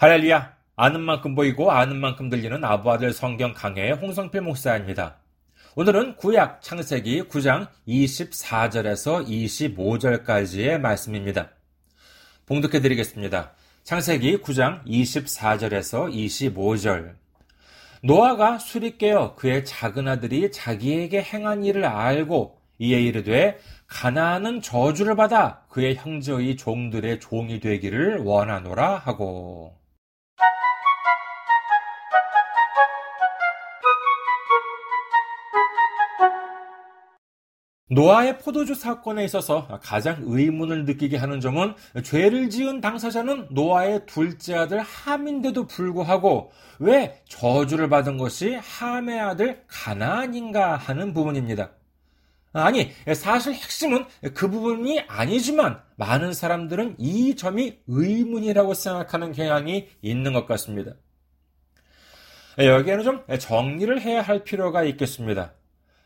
할렐루야! 아는 만큼 보이고 아는 만큼 들리는 아부아들 성경 강해의 홍성필 목사입니다. 오늘은 구약 창세기 9장 24절에서 25절까지의 말씀입니다. 봉독해 드리겠습니다. 창세기 9장 24절에서 25절. 노아가 술이 깨어 그의 작은 아들이 자기에게 행한 일을 알고 이에 이르되 가나안은 저주를 받아 그의 형제의 종들의 종이 되기를 원하노라 하고 노아의 포도주 사건에 있어서 가장 의문을 느끼게 하는 점은 죄를 지은 당사자는 노아의 둘째 아들 함인데도 불구하고 왜 저주를 받은 것이 함의 아들 가나안인가 하는 부분입니다. 아니, 사실 핵심은 그 부분이 아니지만 많은 사람들은 이 점이 의문이라고 생각하는 경향이 있는 것 같습니다. 여기에는 좀 정리를 해야 할 필요가 있겠습니다.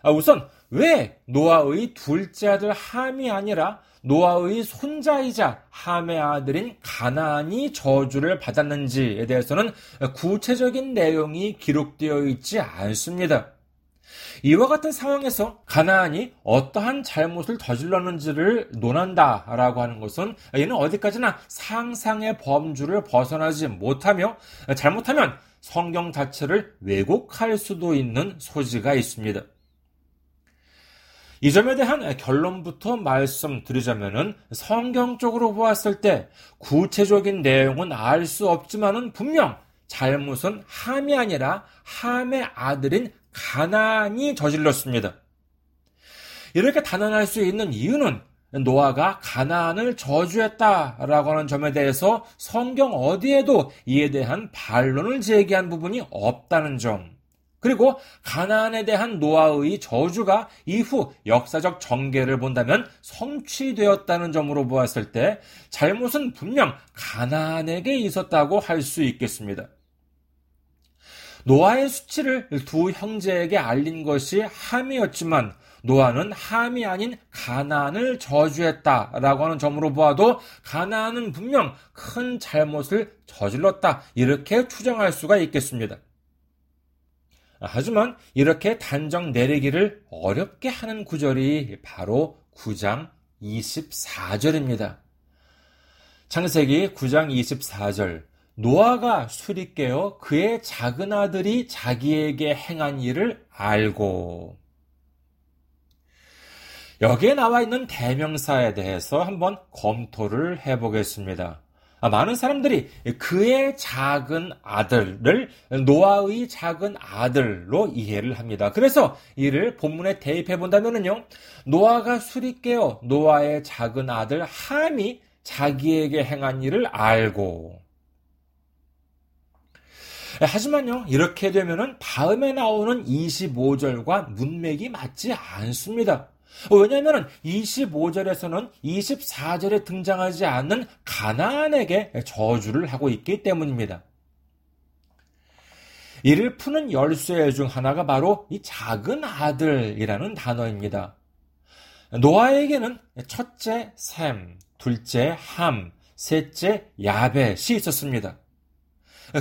아, 우선 왜 노아의 둘째 아들 함이 아니라 노아의 손자이자 함의 아들인 가나안이 저주를 받았는지에 대해서는 구체적인 내용이 기록되어 있지 않습니다. 이와 같은 상황에서 가나안이 어떠한 잘못을 저질렀는지를 논한다라고 하는 것은 이는 어디까지나 상상의 범주를 벗어나지 못하며 잘못하면 성경 자체를 왜곡할 수도 있는 소지가 있습니다. 이 점에 대한 결론부터 말씀드리자면은 성경적으로 보았을 때 구체적인 내용은 알 수 없지만은 분명 잘못은 함이 아니라 함의 아들인 가난이 저질렀습니다. 이렇게 단언할 수 있는 이유는 노아가 가나안을 저주했다라고 하는 점에 대해서 성경 어디에도 이에 대한 반론을 제기한 부분이 없다는 점. 그리고 가나안에 대한 노아의 저주가 이후 역사적 전개를 본다면 성취되었다는 점으로 보았을 때 잘못은 분명 가나안에게 있었다고 할 수 있겠습니다. 노아의 수치를 두 형제에게 알린 것이 함이었지만 노아는 함이 아닌 가나안을 저주했다라고 하는 점으로 보아도 가나안은 분명 큰 잘못을 저질렀다 이렇게 추정할 수가 있겠습니다. 하지만 이렇게 단정 내리기를 어렵게 하는 구절이 바로 9장 24절입니다. 창세기 9장 24절 노아가 술이 깨어 그의 작은 아들이 자기에게 행한 일을 알고 여기에 나와 있는 대명사에 대해서 한번 검토를 해보겠습니다. 아, 많은 사람들이 그의 작은 아들을 노아의 작은 아들로 이해를 합니다. 그래서 이를 본문에 대입해 본다면요. 노아가 술이 깨어 노아의 작은 아들 함이 자기에게 행한 일을 알고 하지만요, 이렇게 되면은 다음에 나오는 25절과 문맥이 맞지 않습니다. 왜냐하면 25절에서는 24절에 등장하지 않는 가나안에게 저주를 하고 있기 때문입니다. 이를 푸는 열쇠 중 하나가 바로 이 작은 아들이라는 단어입니다. 노아에게는 첫째 샘, 둘째 함, 셋째 야벳이 있었습니다.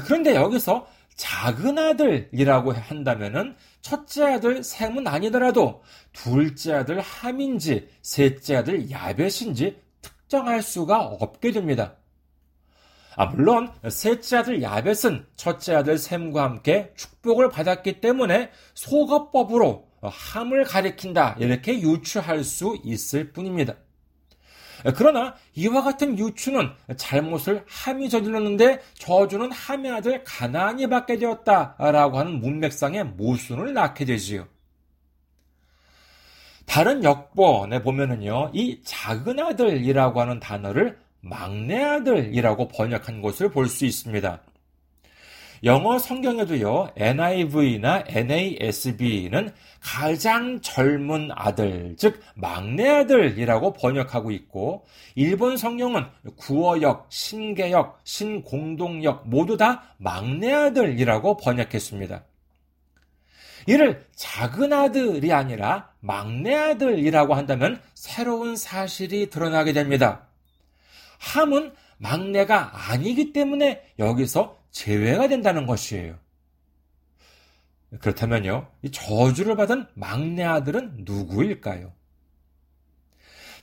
그런데 여기서 작은 아들이라고 한다면은 첫째 아들 셈은 아니더라도 둘째 아들 함인지 셋째 아들 야벳인지 특정할 수가 없게 됩니다. 아, 물론 셋째 아들 야벳은 첫째 아들 셈과 함께 축복을 받았기 때문에 소거법으로 함을 가리킨다 이렇게 유추할 수 있을 뿐입니다. 그러나 이와 같은 유추는 잘못을 함이 저질렀는데 저주는 함의 아들 가나안이 받게 되었다라고 하는 문맥상의 모순을 낳게 되지요. 다른 역본에 보면은요, 이 작은 아들이라고 하는 단어를 막내 아들이라고 번역한 것을 볼 수 있습니다. 영어 성경에도요, NIV나 NASB는 가장 젊은 아들, 즉, 막내 아들이라고 번역하고 있고, 일본 성경은 구어역, 신개역, 신공동역 모두 다 막내 아들이라고 번역했습니다. 이를 작은 아들이 아니라 막내 아들이라고 한다면 새로운 사실이 드러나게 됩니다. 함은 막내가 아니기 때문에 여기서 제외가 된다는 것이에요. 그렇다면요, 이 저주를 받은 막내 아들은 누구일까요?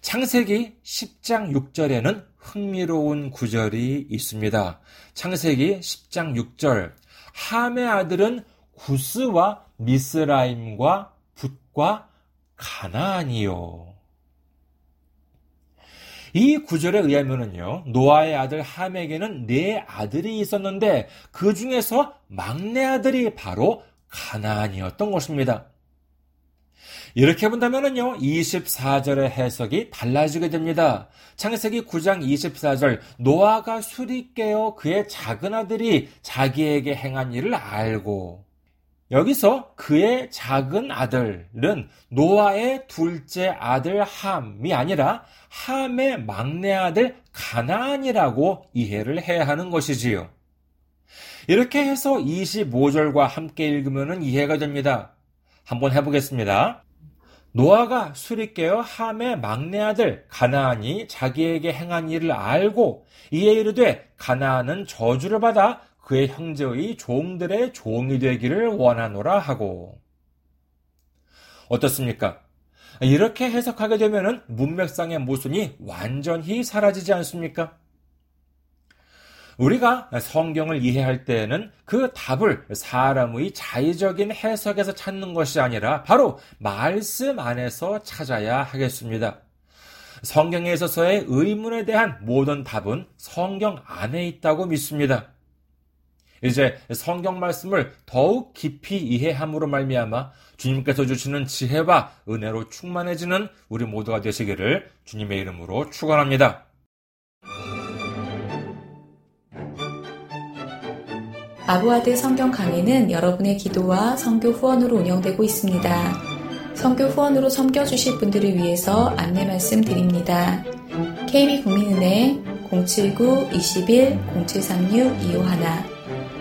창세기 10장 6절에는 흥미로운 구절이 있습니다. 창세기 10장 6절. 함의 아들은 구스와 미스라임과 붓과 가나안이요. 이 구절에 의하면은요, 노아의 아들 함에게는 네 아들이 있었는데 그 중에서 막내 아들이 바로 가나안이었던 것입니다. 이렇게 본다면요, 24절의 해석이 달라지게 됩니다. 창세기 9장 24절, 노아가 술이 깨어 그의 작은 아들이 자기에게 행한 일을 알고, 여기서 그의 작은 아들은 노아의 둘째 아들 함이 아니라 함의 막내 아들 가나안이라고 이해를 해야 하는 것이지요. 이렇게 해서 25절과 함께 읽으면 이해가 됩니다. 한번 해보겠습니다. 노아가 술이 깨어 함의 막내 아들 가나안이 자기에게 행한 일을 알고 이에 이르되 가나안은 저주를 받아 그의 형제의 종들의 종이 되기를 원하노라 하고 어떻습니까? 이렇게 해석하게 되면 문맥상의 모순이 완전히 사라지지 않습니까? 우리가 성경을 이해할 때에는 그 답을 사람의 자의적인 해석에서 찾는 것이 아니라 바로 말씀 안에서 찾아야 하겠습니다. 성경에 있어서의 의문에 대한 모든 답은 성경 안에 있다고 믿습니다. 이제 성경 말씀을 더욱 깊이 이해함으로 말미암아 주님께서 주시는 지혜와 은혜로 충만해지는 우리 모두가 되시기를 주님의 이름으로 축원합니다. 아부아드 성경 강의는 여러분의 기도와 성교 후원으로 운영되고 있습니다. 성교 후원으로 섬겨 주실 분들을 위해서 안내 말씀 드립니다. KB국민은행 079-21-0736-251